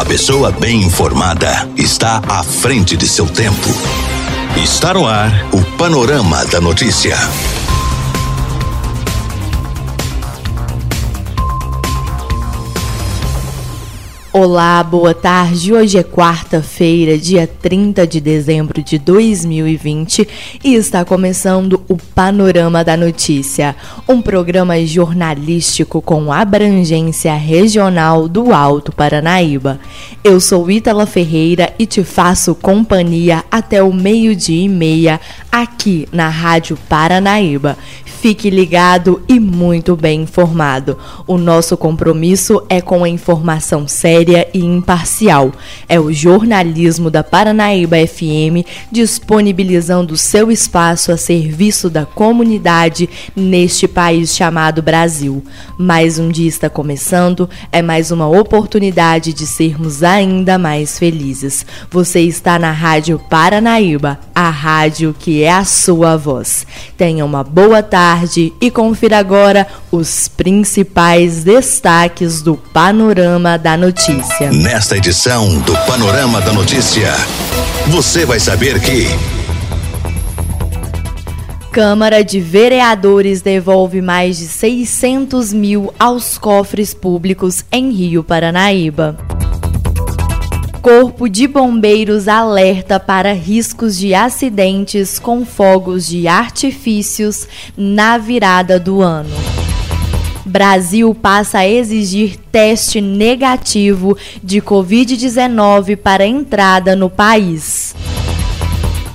A pessoa bem informada está à frente de seu tempo. Está no ar o Panorama da Notícia. Olá, boa tarde. Hoje é quarta-feira, dia 30 de dezembro de 2020 e está começando o Panorama da Notícia, um programa jornalístico com abrangência regional do Alto Paranaíba. Eu sou Ítala Ferreira e te faço companhia até o meio-dia e meia aqui na Rádio Paranaíba. Fique ligado e muito bem informado. O nosso compromisso é com a informação séria e imparcial. É o jornalismo da Paranaíba FM disponibilizando seu espaço a serviço da comunidade neste país chamado Brasil. Mais um dia está começando, é mais uma oportunidade de sermos ainda mais felizes. Você está na Rádio Paranaíba, a rádio que é a sua voz. Tenha uma boa tarde tarde e confira agora os principais destaques do Panorama da Notícia. Nesta edição do Panorama da Notícia, você vai saber que. Câmara de Vereadores devolve mais de 600 mil aos cofres públicos em Rio Paranaíba. Corpo de Bombeiros alerta para riscos de acidentes com fogos de artifícios na virada do ano. Brasil passa a exigir teste negativo de Covid-19 para entrada no país.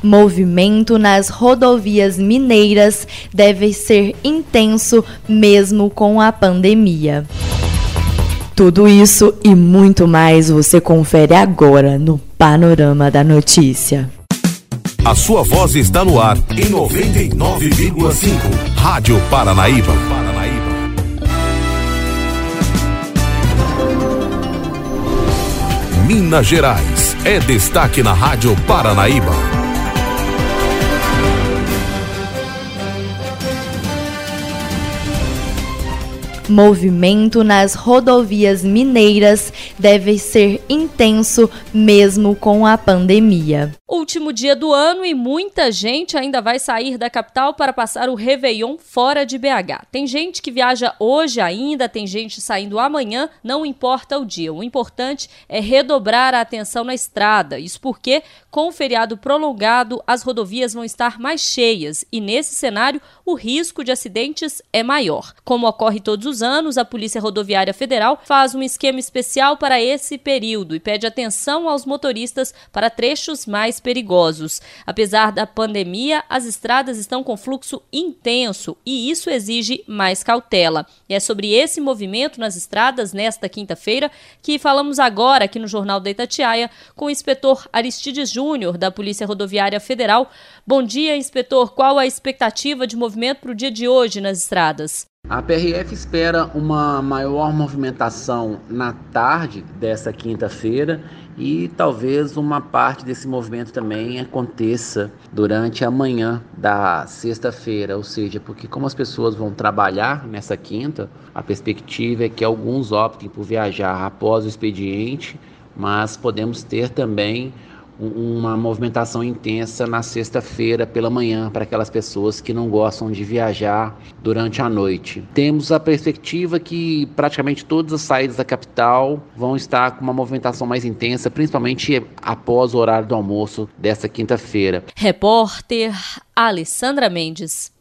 Movimento nas rodovias mineiras deve ser intenso mesmo com a pandemia. Tudo isso e muito mais você confere agora no Panorama da Notícia. A sua voz está no ar em 99,5. Rádio Paranaíba. Minas Gerais é destaque na Rádio Paranaíba. Movimento nas rodovias mineiras deve ser intenso mesmo com a pandemia. Último dia do ano e muita gente ainda vai sair da capital para passar o Réveillon fora de BH. Tem gente que viaja hoje ainda, tem gente saindo amanhã, não importa o dia. O importante é redobrar a atenção na estrada. Isso porque, com o feriado prolongado, as rodovias vão estar mais cheias e, nesse cenário, o risco de acidentes é maior. Como ocorre todos os os anos, a Polícia Rodoviária Federal faz um esquema especial para esse período e pede atenção aos motoristas para trechos mais perigosos. Apesar da pandemia, as estradas estão com fluxo intenso e isso exige mais cautela. E é sobre esse movimento nas estradas nesta quinta-feira que falamos agora aqui no Jornal da Itatiaia com o inspetor Aristides Júnior, da Polícia Rodoviária Federal. Bom dia, inspetor. Qual a expectativa de movimento para o dia de hoje nas estradas? A PRF espera uma maior movimentação na tarde dessa quinta-feira e talvez uma parte desse movimento também aconteça durante a manhã da sexta-feira, ou seja, porque como as pessoas vão trabalhar nessa quinta, a perspectiva é que alguns optem por viajar após o expediente, mas podemos ter também uma movimentação intensa na sexta-feira pela manhã para aquelas pessoas que não gostam de viajar durante a noite. Temos a perspectiva que praticamente todas as saídas da capital vão estar com uma movimentação mais intensa, principalmente após o horário do almoço dessa quinta-feira. Repórter Alessandra Mendes.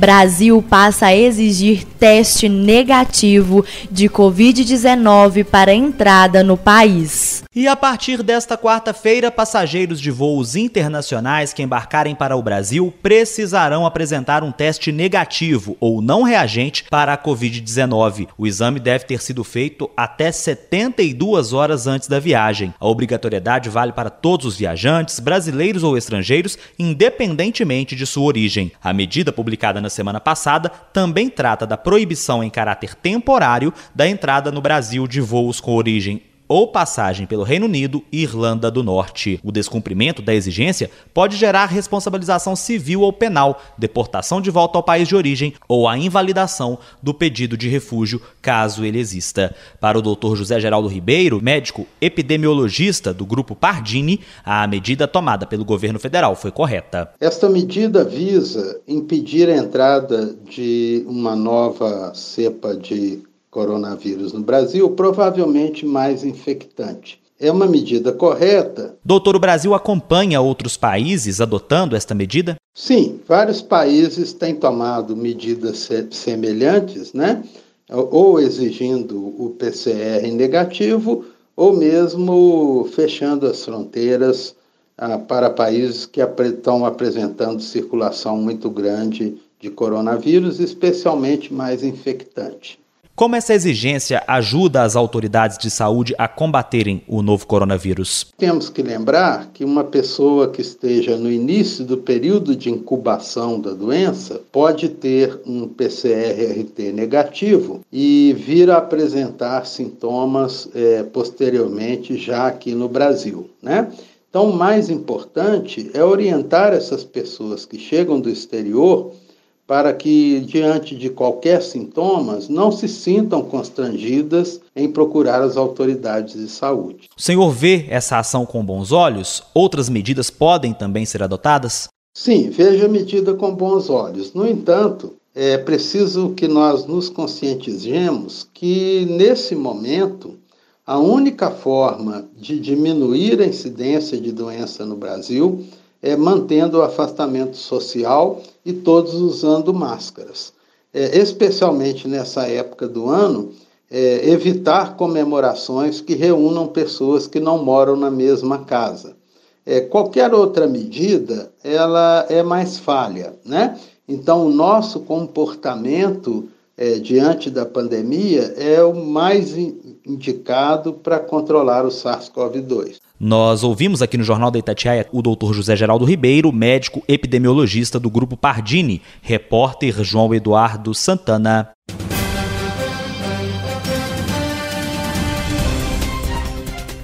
Brasil passa a exigir teste negativo de Covid-19 para entrada no país. E a partir desta quarta-feira, passageiros de voos internacionais que embarcarem para o Brasil precisarão apresentar um teste negativo ou não reagente para a Covid-19. O exame deve ter sido feito até 72 horas antes da viagem. A obrigatoriedade vale para todos os viajantes, brasileiros ou estrangeiros, independentemente de sua origem. A medida publicada na semana passada também trata da proibição em caráter temporário da entrada no Brasil de voos com origem ou passagem pelo Reino Unido e Irlanda do Norte. O descumprimento da exigência pode gerar responsabilização civil ou penal, deportação de volta ao país de origem ou a invalidação do pedido de refúgio, caso ele exista. Para o Dr. José Geraldo Ribeiro, médico epidemiologista do grupo Pardini, a medida tomada pelo governo federal foi correta. Esta medida visa impedir a entrada de uma nova cepa de coronavírus no Brasil, provavelmente mais infectante. É uma medida correta. Doutor, o Brasil acompanha outros países adotando esta medida? Sim, vários países têm tomado medidas semelhantes, né? Ou exigindo o PCR negativo, ou mesmo fechando as fronteiras ah, para países que estão apresentando circulação muito grande de coronavírus, especialmente mais infectante. Como essa exigência ajuda as autoridades de saúde a combaterem o novo coronavírus? Temos que lembrar que uma pessoa que esteja no início do período de incubação da doença pode ter um PCR-RT negativo e vir a apresentar sintomas é, posteriormente já aqui no Brasil, né? Então, o mais importante é orientar essas pessoas que chegam do exterior para que, diante de qualquer sintomas, não se sintam constrangidas em procurar as autoridades de saúde. O senhor vê essa ação com bons olhos? Outras medidas podem também ser adotadas? Sim, vejo a medida com bons olhos. No entanto, é preciso que nós nos conscientizemos que, nesse momento, a única forma de diminuir a incidência de doença no Brasil é, mantendo o afastamento social e todos usando máscaras. É, especialmente nessa época do ano, é, evitar comemorações que reúnam pessoas que não moram na mesma casa. É, qualquer outra medida, ela é mais falha, né? Então, o nosso comportamento é, diante da pandemia é o mais indicado para controlar o SARS-CoV-2. Nós ouvimos aqui no Jornal da Itatiaia o doutor José Geraldo Ribeiro, médico epidemiologista do Grupo Pardini, repórter João Eduardo Santana.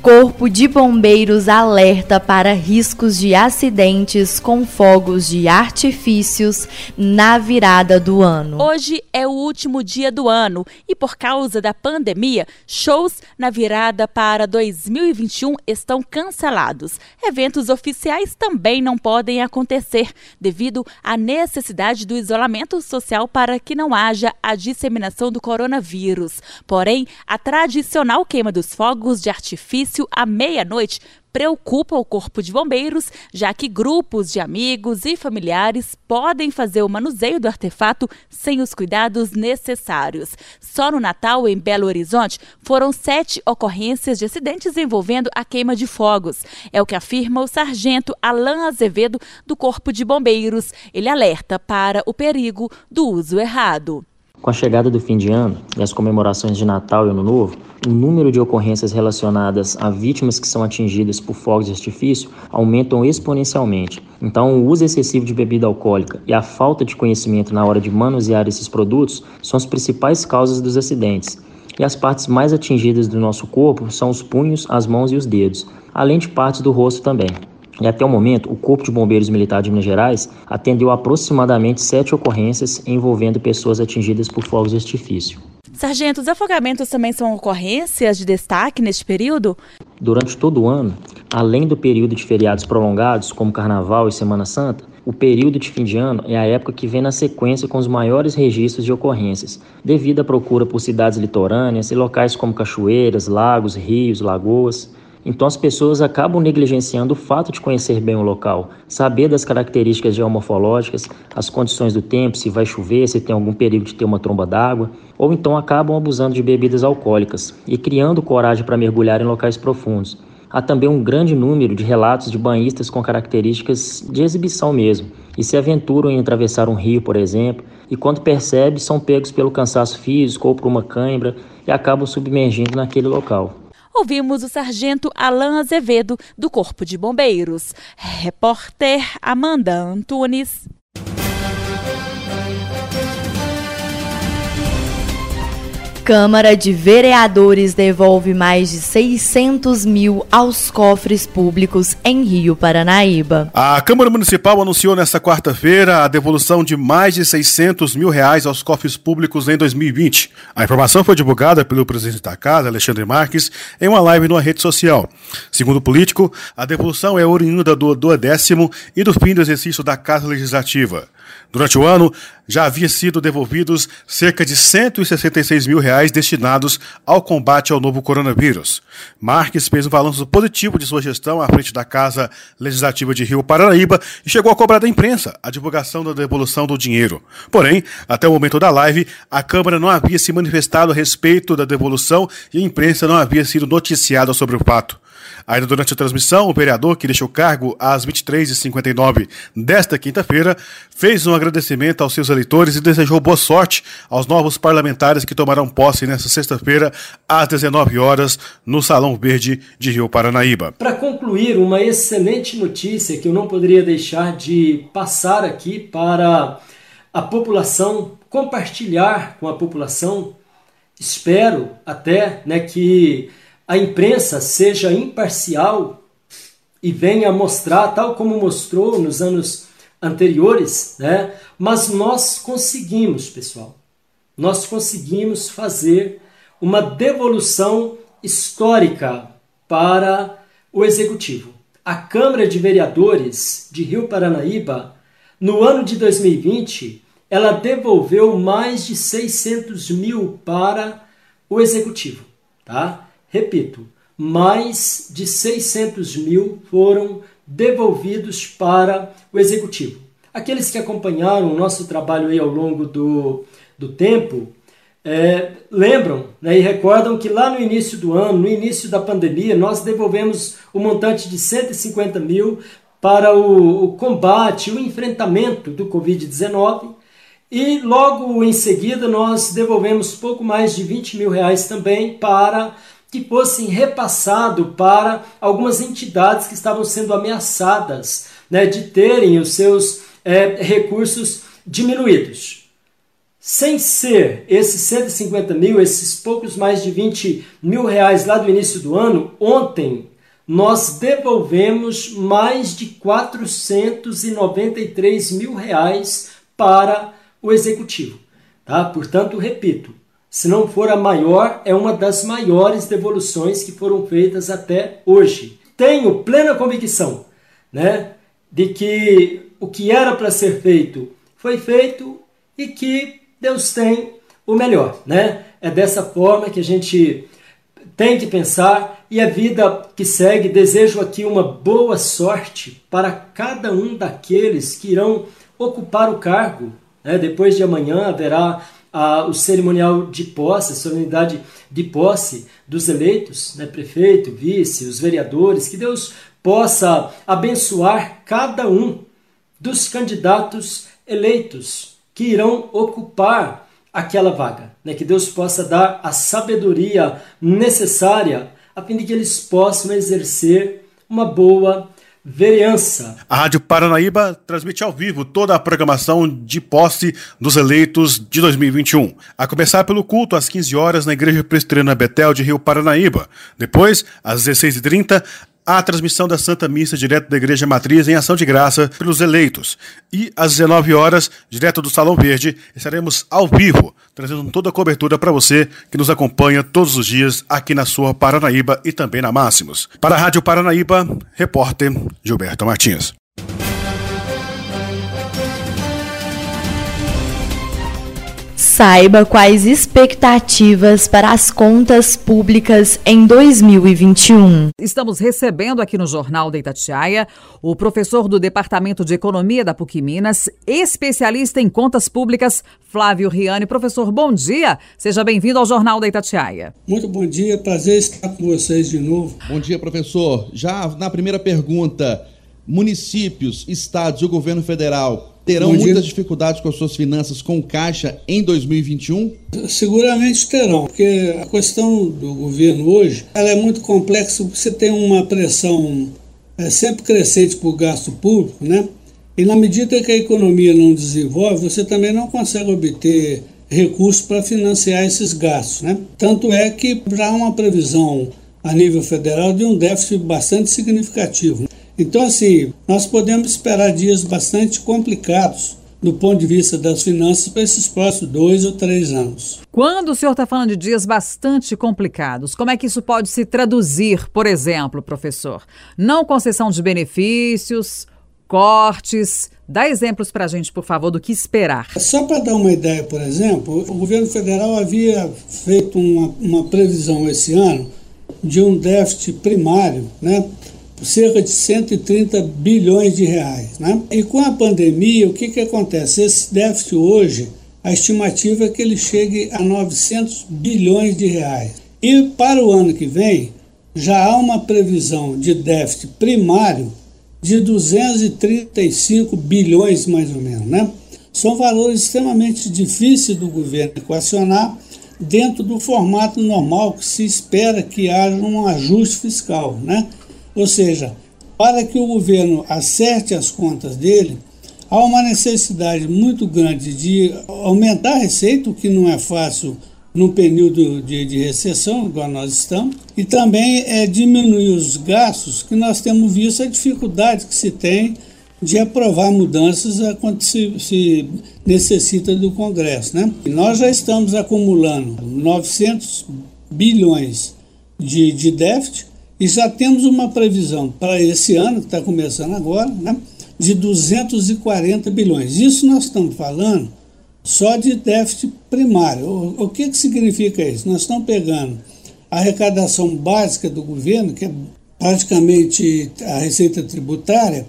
Corpo de Bombeiros alerta para riscos de acidentes com fogos de artifícios na virada do ano. Hoje é o último dia do ano e, por causa da pandemia, shows na virada para 2021 estão cancelados. Eventos oficiais também não podem acontecer devido à necessidade do isolamento social para que não haja a disseminação do coronavírus. Porém, a tradicional queima dos fogos de artifício início à meia-noite preocupa o Corpo de Bombeiros, já que grupos de amigos e familiares podem fazer o manuseio do artefato sem os cuidados necessários. Só no Natal, em Belo Horizonte, foram sete ocorrências de acidentes envolvendo a queima de fogos. É o que afirma o sargento Alain Azevedo, do Corpo de Bombeiros. Ele alerta para o perigo do uso errado. Com a chegada do fim de ano e as comemorações de Natal e Ano Novo, o número de ocorrências relacionadas a vítimas que são atingidas por fogos de artifício aumentam exponencialmente. Então, o uso excessivo de bebida alcoólica e a falta de conhecimento na hora de manusear esses produtos são as principais causas dos acidentes. E as partes mais atingidas do nosso corpo são os punhos, as mãos e os dedos, além de partes do rosto também. E até o momento, o Corpo de Bombeiros Militar de Minas Gerais atendeu aproximadamente sete ocorrências envolvendo pessoas atingidas por fogos de artifício. Sargento, os afogamentos também são ocorrências de destaque neste período? Durante todo o ano, além do período de feriados prolongados, como Carnaval e Semana Santa, o período de fim de ano é a época que vem na sequência com os maiores registros de ocorrências, devido à procura por cidades litorâneas e locais como cachoeiras, lagos, rios, lagoas. Então as pessoas acabam negligenciando o fato de conhecer bem o local, saber das características geomorfológicas, as condições do tempo, se vai chover, se tem algum perigo de ter uma tromba d'água, ou então acabam abusando de bebidas alcoólicas e criando coragem para mergulhar em locais profundos. Há também um grande número de relatos de banhistas com características de exibição mesmo, e se aventuram em atravessar um rio, por exemplo, e quando percebem são pegos pelo cansaço físico ou por uma cãibra e acabam submergindo naquele local ouvimos o sargento Alain Azevedo, do Corpo de Bombeiros. Repórter Amanda Antunes. Câmara de Vereadores devolve mais de 600 mil aos cofres públicos em Rio Paranaíba. A Câmara Municipal anunciou nesta quarta-feira a devolução de mais de 600 mil reais aos cofres públicos em 2020. A informação foi divulgada pelo presidente da Casa, Alexandre Marques, em uma live numa rede social. Segundo o político, a devolução é oriunda do duodécimo e do fim do exercício da Casa Legislativa. Durante o ano, já havia sido devolvidos cerca de 166 mil reais destinados ao combate ao novo coronavírus. Marques fez um balanço positivo de sua gestão à frente da Casa Legislativa de Rio Paranaíba e chegou a cobrar da imprensa a divulgação da devolução do dinheiro. Porém, até o momento da live, a Câmara não havia se manifestado a respeito da devolução e a imprensa não havia sido noticiada sobre o fato. Ainda durante a transmissão, o vereador, que deixou o cargo às 23h59 desta quinta-feira, fez um agradecimento aos seus eleitores e desejou boa sorte aos novos parlamentares que tomarão posse nesta sexta-feira, às 19 horas no Salão Verde de Rio Paranaíba. Para concluir, uma excelente notícia que eu não poderia deixar de passar aqui para a população, compartilhar com a população. Espero até né, que a imprensa seja imparcial e venha mostrar, tal como mostrou nos anos anteriores, né? Mas nós conseguimos, pessoal. Nós conseguimos fazer uma devolução histórica para o executivo. A Câmara de Vereadores de Rio Paranaíba, no ano de 2020, ela devolveu mais de 600 mil para o executivo, tá? Repito, mais de 600 mil foram devolvidos para o executivo. Aqueles que acompanharam o nosso trabalho aí ao longo do, do tempo é, lembram né, e recordam que lá no início do ano, no início da pandemia, nós devolvemos o um montante de 150 mil para o, o combate, o enfrentamento do Covid-19 e logo em seguida nós devolvemos pouco mais de 20 mil reais também para que fossem repassado para algumas entidades que estavam sendo ameaçadas né, de terem os seus é, recursos diminuídos. Sem ser esses 150 mil, esses poucos mais de 20 mil reais lá do início do ano, ontem nós devolvemos mais de 493 mil reais para o executivo. Tá? Portanto, repito, se não for a maior, é uma das maiores devoluções que foram feitas até hoje. Tenho plena convicção né, de que o que era para ser feito foi feito e que Deus tem o melhor. Né? É dessa forma que a gente tem que pensar e a vida que segue. Desejo aqui uma boa sorte para cada um daqueles que irão ocupar o cargo. Né? Depois de amanhã haverá o cerimonial de posse, a solenidade de posse dos eleitos, né, prefeito, vice, os vereadores, que Deus possa abençoar cada um dos candidatos eleitos que irão ocupar aquela vaga, né, que Deus possa dar a sabedoria necessária a fim de que eles possam exercer uma boa vereança. A Rádio Paranaíba transmite ao vivo toda a programação de posse dos eleitos de 2021. A começar pelo culto às 15 horas na Igreja Presbiteriana Betel de Rio Paranaíba. Depois, às 16h30, a transmissão da Santa Missa direto da Igreja Matriz em ação de graça pelos eleitos. E às 19 horas, direto do Salão Verde, estaremos ao vivo, trazendo toda a cobertura para você que nos acompanha todos os dias aqui na sua Paranaíba e também na Máximos. Para a Rádio Paranaíba, repórter Gilberto Martins. Saiba quais expectativas para as contas públicas em 2021. Estamos recebendo aqui no Jornal da Itatiaia o professor do Departamento de Economia da PUC Minas, especialista em contas públicas, Flávio Riani. Professor, bom dia. Seja bem-vindo ao Jornal da Itatiaia. Muito bom dia, prazer estar com vocês de novo. Bom dia, professor. Já na primeira pergunta, municípios, estados e o governo federal terão muitas dificuldades com as suas finanças com caixa em 2021? Seguramente terão, porque a questão do governo hoje ela é muito complexa. Você tem uma pressão é, sempre crescente por gasto público, né? E na medida que a economia não desenvolve, você também não consegue obter recursos para financiar esses gastos. Né? Tanto é que já há uma previsão a nível federal de um déficit bastante significativo. Então, assim, nós podemos esperar dias bastante complicados do ponto de vista das finanças para esses próximos dois ou três anos. Quando o senhor está falando de dias bastante complicados, como é que isso pode se traduzir, por exemplo, professor? Não concessão de benefícios, cortes. Dá exemplos para a gente, por favor, do que esperar. Só para dar uma ideia, por exemplo, o governo federal havia feito uma, uma previsão esse ano de um déficit primário, né? Cerca de 130 bilhões de reais. Né? E com a pandemia, o que, que acontece? Esse déficit hoje, a estimativa é que ele chegue a 900 bilhões de reais. E para o ano que vem, já há uma previsão de déficit primário de 235 bilhões, mais ou menos. Né? São valores extremamente difíceis do governo equacionar dentro do formato normal que se espera que haja um ajuste fiscal. Né? Ou seja, para que o governo acerte as contas dele, há uma necessidade muito grande de aumentar a receita, o que não é fácil num período de, de recessão, igual nós estamos, e também é diminuir os gastos, que nós temos visto a dificuldade que se tem de aprovar mudanças quando se, se necessita do Congresso. Né? E nós já estamos acumulando 900 bilhões de, de déficit, e já temos uma previsão para esse ano, que está começando agora, né, de 240 bilhões. Isso nós estamos falando só de déficit primário. O, o que, que significa isso? Nós estamos pegando a arrecadação básica do governo, que é praticamente a receita tributária,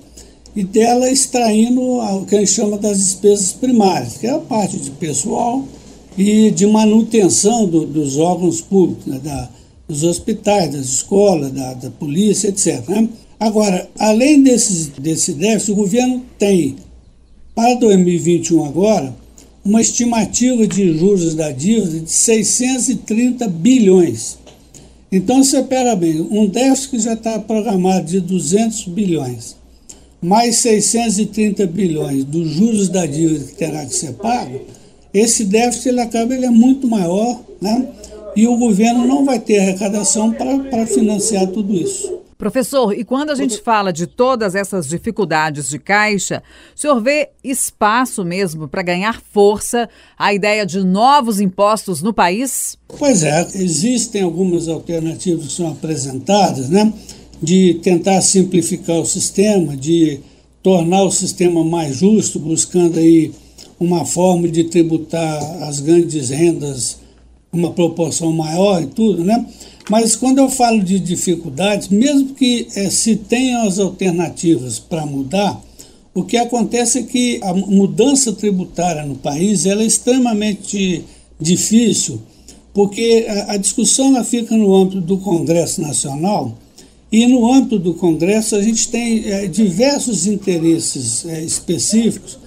e dela extraindo o que a gente chama das despesas primárias, que é a parte de pessoal e de manutenção do, dos órgãos públicos, né, da, dos hospitais, das escolas, da, da polícia, etc. Né? Agora, além desses, desse déficit, o governo tem, para 2021 agora, uma estimativa de juros da dívida de 630 bilhões. Então, pega bem, um déficit que já está programado de 200 bilhões, mais 630 bilhões dos juros da dívida que terá que ser pago, esse déficit ele acaba ele é muito maior, né? E o governo não vai ter arrecadação para financiar tudo isso. Professor, e quando a gente fala de todas essas dificuldades de caixa, o senhor vê espaço mesmo para ganhar força a ideia de novos impostos no país? Pois é, existem algumas alternativas que são apresentadas, né? De tentar simplificar o sistema, de tornar o sistema mais justo, buscando aí uma forma de tributar as grandes rendas uma proporção maior e tudo, né? Mas quando eu falo de dificuldades, mesmo que é, se tenham as alternativas para mudar, o que acontece é que a mudança tributária no país ela é extremamente difícil, porque a, a discussão ela fica no âmbito do Congresso Nacional e no âmbito do Congresso a gente tem é, diversos interesses é, específicos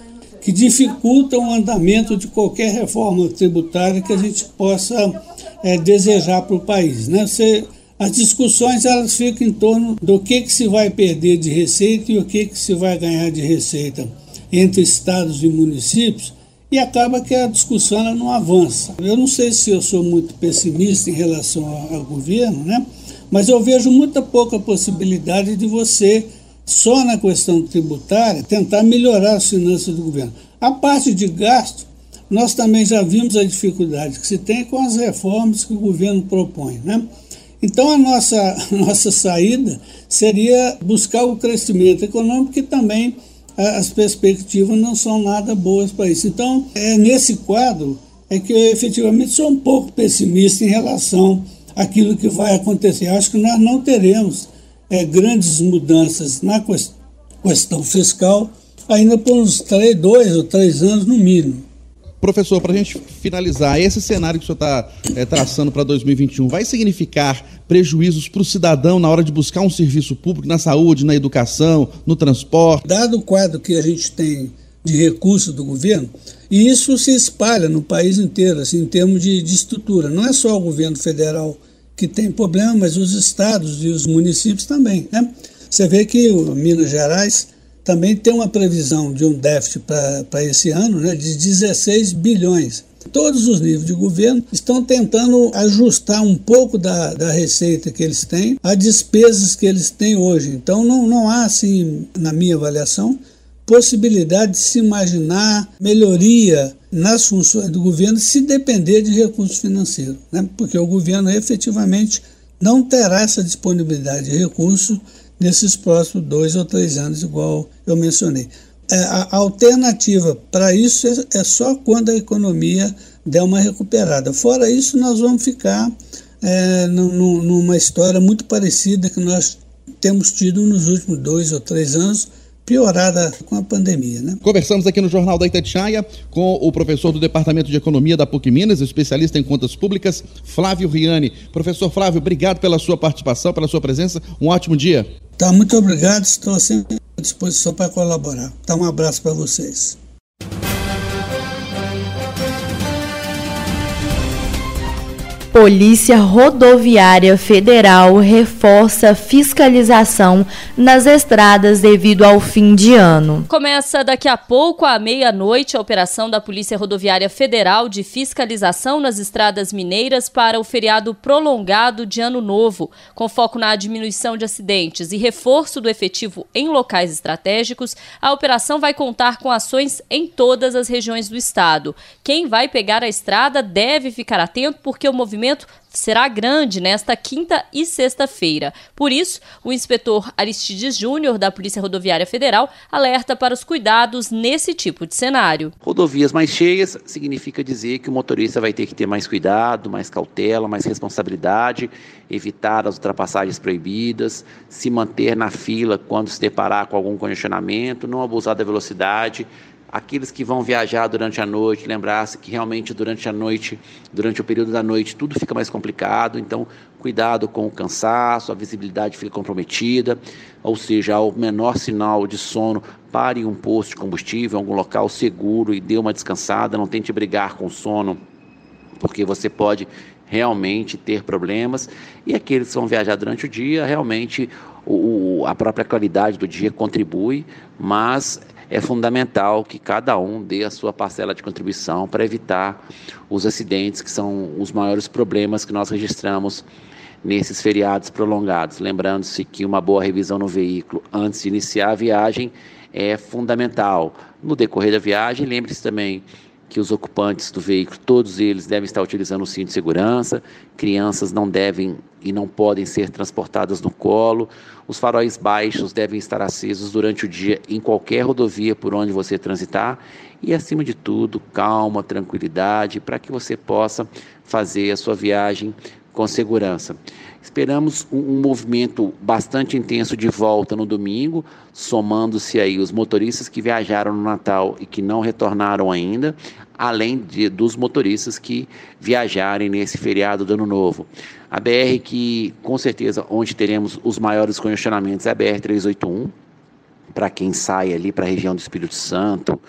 que dificultam o andamento de qualquer reforma tributária que a gente possa é, desejar para o país. Né? Você, as discussões elas ficam em torno do que, que se vai perder de receita e o que, que se vai ganhar de receita entre estados e municípios e acaba que a discussão não avança. Eu não sei se eu sou muito pessimista em relação ao, ao governo, né? mas eu vejo muita pouca possibilidade de você só na questão tributária, tentar melhorar as finanças do governo. A parte de gasto, nós também já vimos a dificuldade que se tem com as reformas que o governo propõe. Né? Então, a nossa, a nossa saída seria buscar o crescimento econômico, que também as perspectivas não são nada boas para isso. Então, é nesse quadro é que eu efetivamente sou um pouco pessimista em relação àquilo que vai acontecer. Acho que nós não teremos é, grandes mudanças na questão fiscal ainda por uns três, dois ou três anos no mínimo. Professor, para a gente finalizar, esse cenário que o senhor está é, traçando para 2021 vai significar prejuízos para o cidadão na hora de buscar um serviço público na saúde, na educação, no transporte? Dado o quadro que a gente tem de recursos do governo, e isso se espalha no país inteiro, assim, em termos de, de estrutura. Não é só o governo federal que tem problema, mas os estados e os municípios também. Né? Você vê que o Minas Gerais também tem uma previsão de um déficit para esse ano né, de 16 bilhões. Todos os níveis de governo estão tentando ajustar um pouco da, da receita que eles têm a despesas que eles têm hoje. Então não, não há, assim, na minha avaliação, possibilidade de se imaginar melhoria nas funções do governo se depender de recursos financeiros, né? porque o governo efetivamente não terá essa disponibilidade de recursos nesses próximos dois ou três anos, igual eu mencionei. É, a alternativa para isso é, é, só quando a economia der uma recuperada. Fora isso, nós vamos ficar é, numa história muito parecida que nós temos tido nos últimos dois ou três anos, piorada com a pandemia. Né? Conversamos aqui no Jornal da Itatiaia com o professor do Departamento de Economia da PUC Minas, especialista em contas públicas, Flávio Riani. Professor Flávio, obrigado pela sua participação, pela sua presença. Um ótimo dia. Tá, muito obrigado. Estou sempre à disposição para colaborar. Tá, um abraço para vocês. Polícia Rodoviária Federal reforça fiscalização nas estradas devido ao fim de ano. Começa daqui a pouco, à meia-noite, a operação da Polícia Rodoviária Federal de fiscalização nas estradas mineiras para o feriado prolongado de Ano Novo, com foco na diminuição de acidentes e reforço do efetivo em locais estratégicos. A operação vai contar com ações em todas as regiões do estado. Quem vai pegar a estrada deve ficar atento porque o movimento movimento será grande nesta quinta e sexta-feira. Por isso, o inspetor Aristides Júnior, da Polícia Rodoviária Federal, alerta para os cuidados nesse tipo de cenário. Rodovias mais cheias significa dizer que o motorista vai ter que ter mais cuidado, mais cautela, mais responsabilidade, evitar as ultrapassagens proibidas, se manter na fila quando se deparar com algum congestionamento, não abusar da velocidade aqueles que vão viajar durante a noite, lembrar-se que realmente durante a noite, durante o período da noite, tudo fica mais complicado, então cuidado com o cansaço, a visibilidade fica comprometida, ou seja, ao menor sinal de sono, pare em um posto de combustível, em algum local seguro e dê uma descansada, não tente brigar com o sono, porque você pode realmente ter problemas. E aqueles que vão viajar durante o dia, realmente o, a própria qualidade do dia contribui, mas é fundamental que cada um dê a sua parcela de contribuição para evitar os acidentes, que são os maiores problemas que nós registramos nesses feriados prolongados. Lembrando-se que uma boa revisão no veículo antes de iniciar a viagem é fundamental. No decorrer da viagem, lembre-se também que os ocupantes do veículo, todos eles devem estar utilizando o cinto de segurança, crianças não devem e não podem ser transportadas no colo, os faróis baixos devem estar acesos durante o dia em qualquer rodovia por onde você transitar. E, acima de tudo, calma, tranquilidade, para que você possa fazer a sua viagem com segurança. Esperamos um, um, movimento bastante intenso de volta no domingo, somando-se aí os motoristas que viajaram no Natal e que não retornaram ainda, além de, dos motoristas que viajarem nesse feriado do Ano Novo. A BR que, com certeza, onde teremos os maiores congestionamentos é a BR-381, para quem sai ali para a região do Espírito Santo,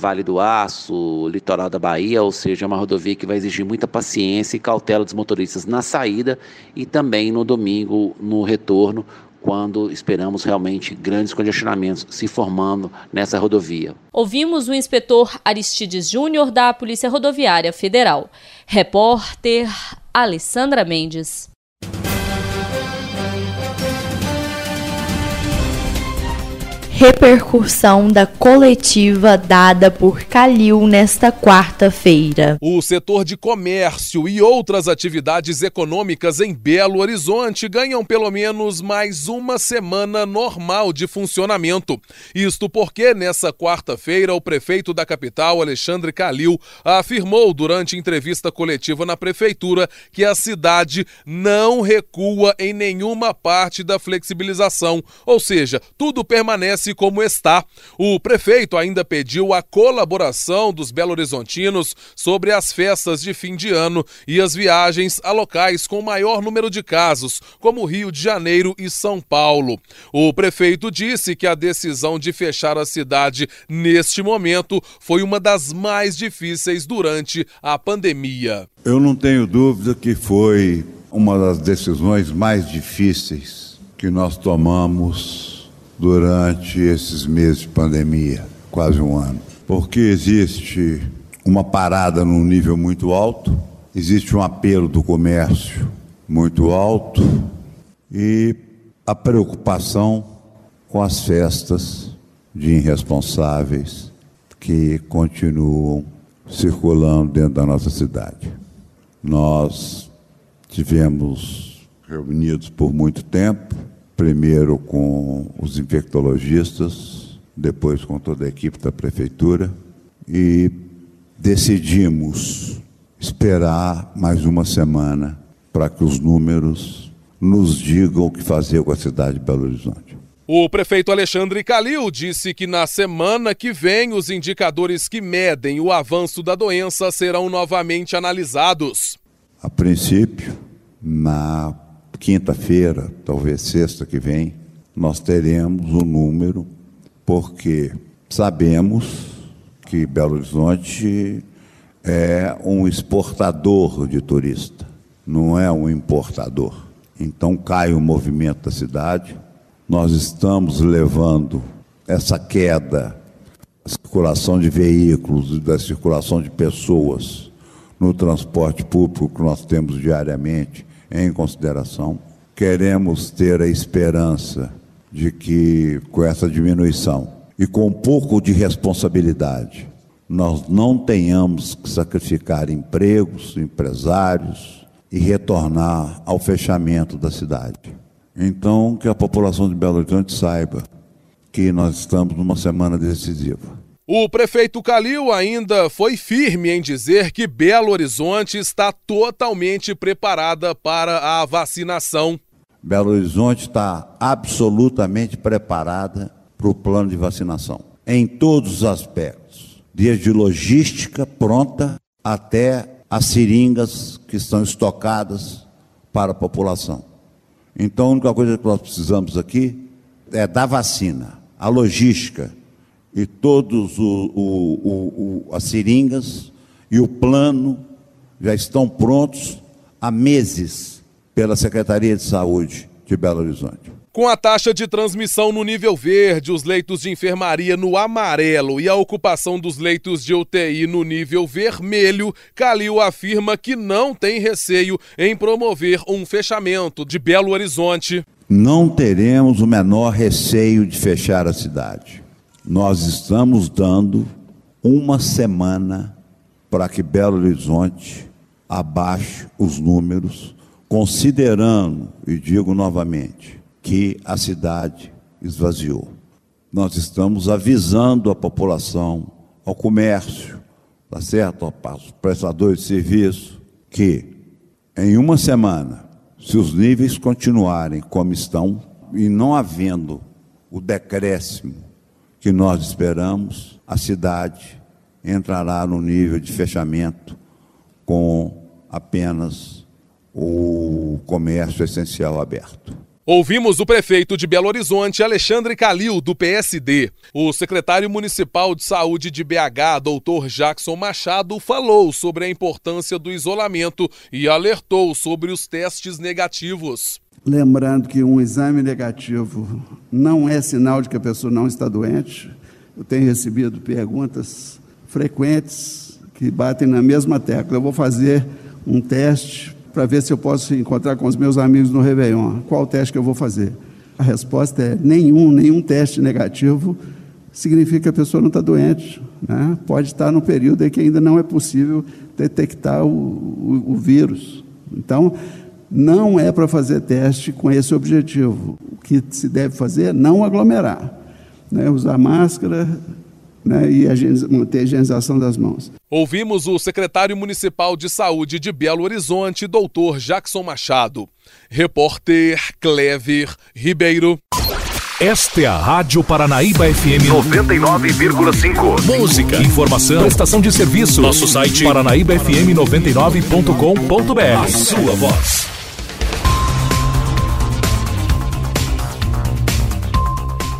Vale do Aço, litoral da Bahia, ou seja, é uma rodovia que vai exigir muita paciência e cautela dos motoristas na saída e também no domingo no retorno, quando esperamos realmente grandes congestionamentos se formando nessa rodovia. Ouvimos o inspetor Aristides Júnior da Polícia Rodoviária Federal. Repórter Alessandra Mendes. Repercussão da coletiva dada por Calil nesta quarta-feira. O setor de comércio e outras atividades econômicas em Belo Horizonte ganham pelo menos mais uma semana normal de funcionamento. Isto porque nessa quarta-feira o prefeito da capital, Alexandre Calil, afirmou durante entrevista coletiva na prefeitura que a cidade não recua em nenhuma parte da flexibilização, ou seja, tudo permanece como está. O prefeito ainda pediu a colaboração dos belo-horizontinos sobre as festas de fim de ano e as viagens a locais com maior número de casos, como Rio de Janeiro e São Paulo. O prefeito disse que a decisão de fechar a cidade neste momento foi uma das mais difíceis durante a pandemia. Eu não tenho dúvida que foi uma das decisões mais difíceis que nós tomamos durante esses meses de pandemia, quase um ano, porque existe uma parada num nível muito alto, existe um apelo do comércio muito alto e a preocupação com as festas de irresponsáveis que continuam circulando dentro da nossa cidade. Nós tivemos reunidos por muito tempo, primeiro com os infectologistas, depois com toda a equipe da prefeitura, e decidimos esperar mais uma semana para que os números nos digam o que fazer com a cidade de Belo Horizonte. O prefeito Alexandre Calil disse que na semana que vem os indicadores que medem o avanço da doença serão novamente analisados. A princípio, na quinta-feira, talvez sexta que vem, nós teremos o um número, porque sabemos que Belo Horizonte é um exportador de turista, não é um importador. Então cai o movimento da cidade nós estamos levando essa queda da circulação de veículos e da circulação de pessoas no transporte público que nós temos diariamente em consideração. Queremos ter a esperança de que, com essa diminuição e com um pouco de responsabilidade, nós não tenhamos que sacrificar empregos, empresários e retornar ao fechamento da cidade. Então, que a população de Belo Horizonte saiba que nós estamos numa semana decisiva. O prefeito Calil ainda foi firme em dizer que Belo Horizonte está totalmente preparada para a vacinação. Belo Horizonte está absolutamente preparada para o plano de vacinação, em todos os aspectos, desde logística pronta até as seringas que estão estocadas para a população. Então, a única coisa que nós precisamos aqui é da vacina, a logística e todos o, o, o, as seringas e o plano já estão prontos há meses pela Secretaria de Saúde de Belo Horizonte. Com a taxa de transmissão no nível verde, os leitos de enfermaria no amarelo e a ocupação dos leitos de UTI no nível vermelho, Calil afirma que não tem receio em promover um fechamento de Belo Horizonte. Não teremos o menor receio de fechar a cidade. Nós estamos dando uma semana para que Belo Horizonte abaixe os números, considerando, e digo novamente, que a cidade esvaziou. Nós estamos avisando a população, ao comércio, tá certo? Aos prestadores de serviço, que em uma semana, se os níveis continuarem como estão e não havendo o decréscimo que nós esperamos, a cidade entrará no nível de fechamento com apenas o comércio essencial aberto. Ouvimos o prefeito de Belo Horizonte, Alexandre Calil, do PSD. O secretário municipal de saúde de BH, doutor Jackson Machado, falou sobre a importância do isolamento e alertou sobre os testes negativos. Lembrando que um exame negativo não é sinal de que a pessoa não está doente. Eu tenho recebido perguntas frequentes que batem na mesma tecla. Eu vou fazer um teste para ver se eu posso encontrar com os meus amigos no Réveillon. Qual teste que eu vou fazer? A resposta é nenhum, nenhum teste negativo significa que a pessoa não está doente. Né? Pode estar no período em que ainda não é possível detectar o, o, o vírus. Então, não é para fazer teste com esse objetivo. O que se deve fazer é não aglomerar. Né? Usar máscara, né, e manter a higienização das mãos. Ouvimos o secretário municipal de saúde de Belo Horizonte, doutor Jackson Machado. Repórter Clever Ribeiro. Esta é a Rádio Paranaíba FM 99,5. Música, informação, prestação de serviço. Nosso site paranaíbafm99.com.br. A sua voz.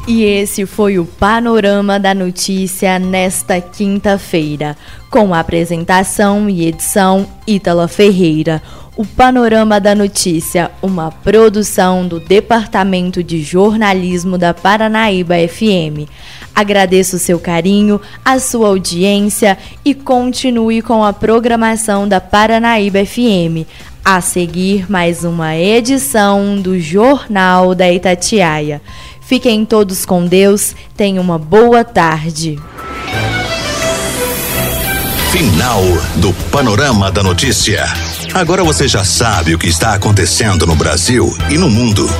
E esse foi o panorama da notícia nesta quinta-feira, com a apresentação e edição Ítala Ferreira. O Panorama da Notícia, uma produção do Departamento de Jornalismo da Paranaíba FM. Agradeço o seu carinho, a sua audiência e continue com a programação da Paranaíba FM. A seguir, mais uma edição do Jornal da Itatiaia. Fiquem todos com Deus, tenham uma boa tarde. Final do Panorama da Notícia. Agora você já sabe o que está acontecendo no Brasil e no mundo.